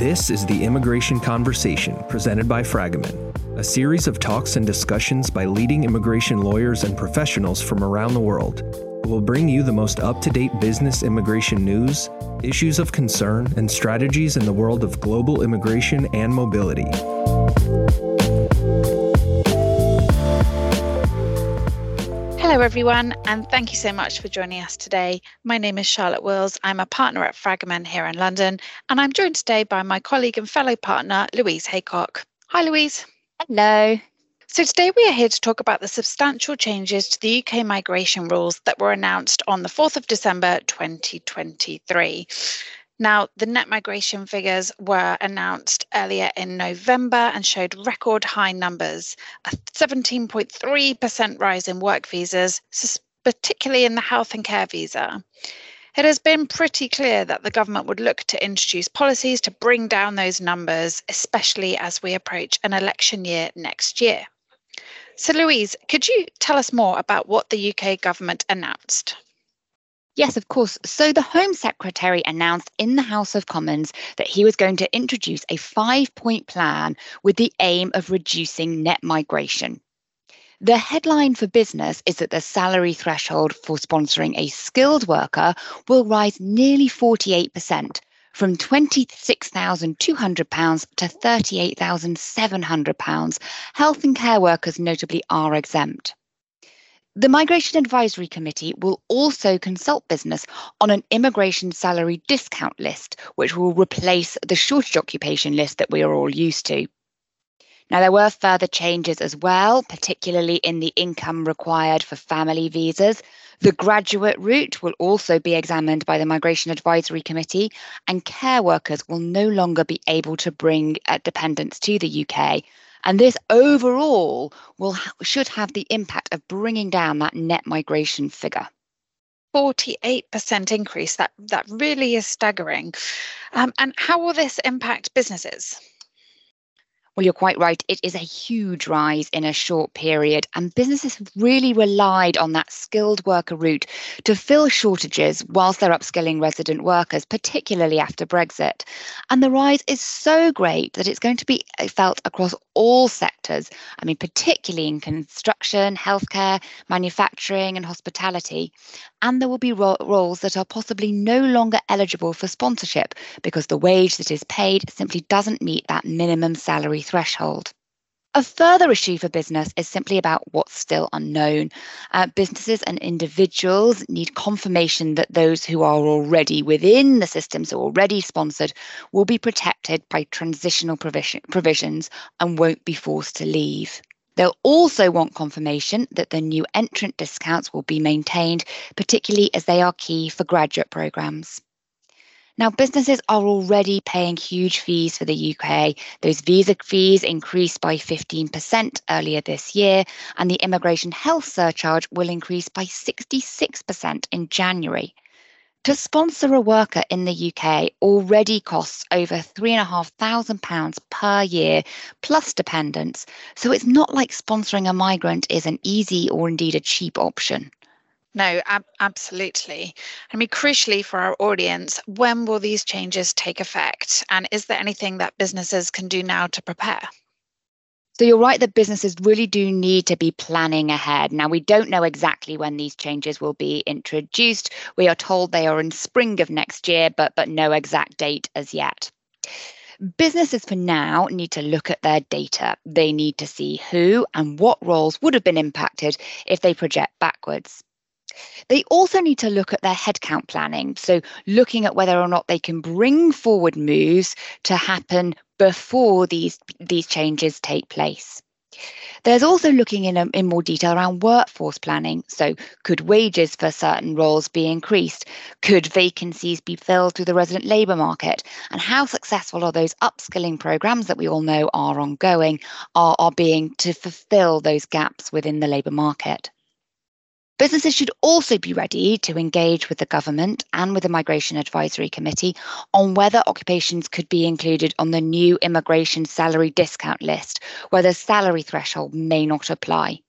This is the Immigration Conversation presented by Fragomen, a series of talks and discussions by leading immigration lawyers and professionals from around the world who will bring you the most up to date business immigration news, issues of concern, and strategies in the world of global immigration and mobility. Hello, everyone, and thank you so much for joining us today. My name is Charlotte Wills. I'm a partner at Fragomen here in London, and I'm joined today by my colleague and fellow partner, Louise Haycock. Hi, Louise. Hello. So, today we are here to talk about the substantial changes to the UK migration rules that were announced on the 4th of December 2023. Now, the net migration figures were announced earlier in November and showed record high numbers a 17.3% rise in work visas, particularly in the health and care visa. It has been pretty clear that the government would look to introduce policies to bring down those numbers, especially as we approach an election year next year. So, Louise, could you tell us more about what the UK government announced? Yes, of course. So the Home Secretary announced in the House of Commons that he was going to introduce a five point plan with the aim of reducing net migration. The headline for business is that the salary threshold for sponsoring a skilled worker will rise nearly 48% from £26,200 to £38,700. Health and care workers notably are exempt. The Migration Advisory Committee will also consult business on an immigration salary discount list, which will replace the shortage occupation list that we are all used to. Now, there were further changes as well, particularly in the income required for family visas. The graduate route will also be examined by the Migration Advisory Committee, and care workers will no longer be able to bring uh, dependents to the UK and this overall will should have the impact of bringing down that net migration figure. 48% increase that that really is staggering um, and how will this impact businesses well, you're quite right. It is a huge rise in a short period, and businesses have really relied on that skilled worker route to fill shortages whilst they're upskilling resident workers, particularly after Brexit. And the rise is so great that it's going to be uh, felt across all sectors. I mean, particularly in construction, healthcare, manufacturing, and hospitality. And there will be ro- roles that are possibly no longer eligible for sponsorship because the wage that is paid simply doesn't meet that minimum salary threshold. A further issue for business is simply about what's still unknown. Uh, businesses and individuals need confirmation that those who are already within the systems, or already sponsored, will be protected by transitional provision, provisions and won't be forced to leave. They'll also want confirmation that the new entrant discounts will be maintained, particularly as they are key for graduate programmes. Now, businesses are already paying huge fees for the UK. Those visa fees increased by 15% earlier this year, and the immigration health surcharge will increase by 66% in January. To sponsor a worker in the UK already costs over £3,500 per year, plus dependents, so it's not like sponsoring a migrant is an easy or indeed a cheap option. No, ab- absolutely. I mean, crucially for our audience, when will these changes take effect? And is there anything that businesses can do now to prepare? So you're right that businesses really do need to be planning ahead. Now, we don't know exactly when these changes will be introduced. We are told they are in spring of next year, but, but no exact date as yet. Businesses for now need to look at their data. They need to see who and what roles would have been impacted if they project backwards. They also need to look at their headcount planning. So, looking at whether or not they can bring forward moves to happen before these, these changes take place. There's also looking in, in more detail around workforce planning. So, could wages for certain roles be increased? Could vacancies be filled through the resident labour market? And how successful are those upskilling programs that we all know are ongoing, are, are being to fulfill those gaps within the labour market? Businesses should also be ready to engage with the government and with the Migration Advisory Committee on whether occupations could be included on the new immigration salary discount list, where the salary threshold may not apply.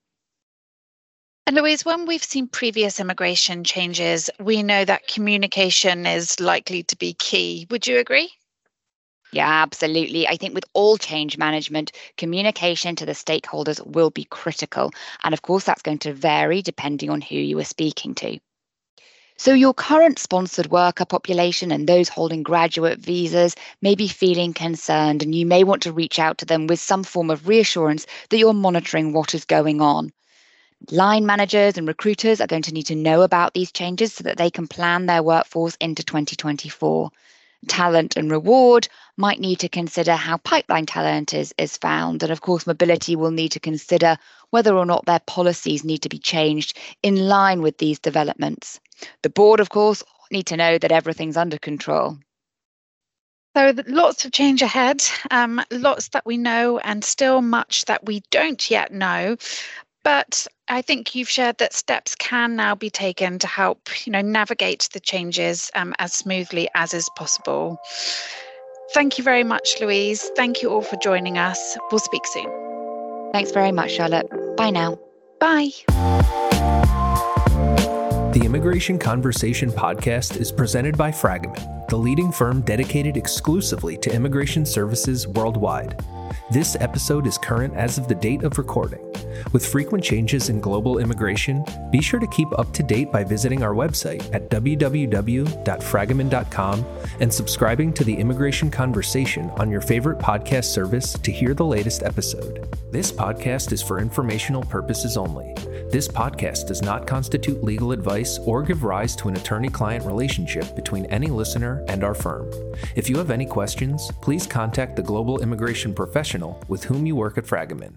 And Louise, when we've seen previous immigration changes, we know that communication is likely to be key. Would you agree? Yeah, absolutely. I think with all change management, communication to the stakeholders will be critical. And of course, that's going to vary depending on who you are speaking to. So, your current sponsored worker population and those holding graduate visas may be feeling concerned, and you may want to reach out to them with some form of reassurance that you're monitoring what is going on. Line managers and recruiters are going to need to know about these changes so that they can plan their workforce into 2024 talent and reward might need to consider how pipeline talent is, is found. And of course, mobility will need to consider whether or not their policies need to be changed in line with these developments. The board, of course, need to know that everything's under control. So, lots of change ahead, um, lots that we know, and still much that we don't yet know. But I think you've shared that steps can now be taken to help, you know, navigate the changes um, as smoothly as is possible. Thank you very much, Louise. Thank you all for joining us. We'll speak soon. Thanks very much, Charlotte. Bye now. Bye. The Immigration Conversation podcast is presented by Fragomen, the leading firm dedicated exclusively to immigration services worldwide. This episode is current as of the date of recording. With frequent changes in global immigration, be sure to keep up to date by visiting our website at www.fragomen.com and subscribing to the Immigration Conversation on your favorite podcast service to hear the latest episode. This podcast is for informational purposes only. This podcast does not constitute legal advice or give rise to an attorney client relationship between any listener and our firm. If you have any questions, please contact the global immigration professional with whom you work at Fragomen.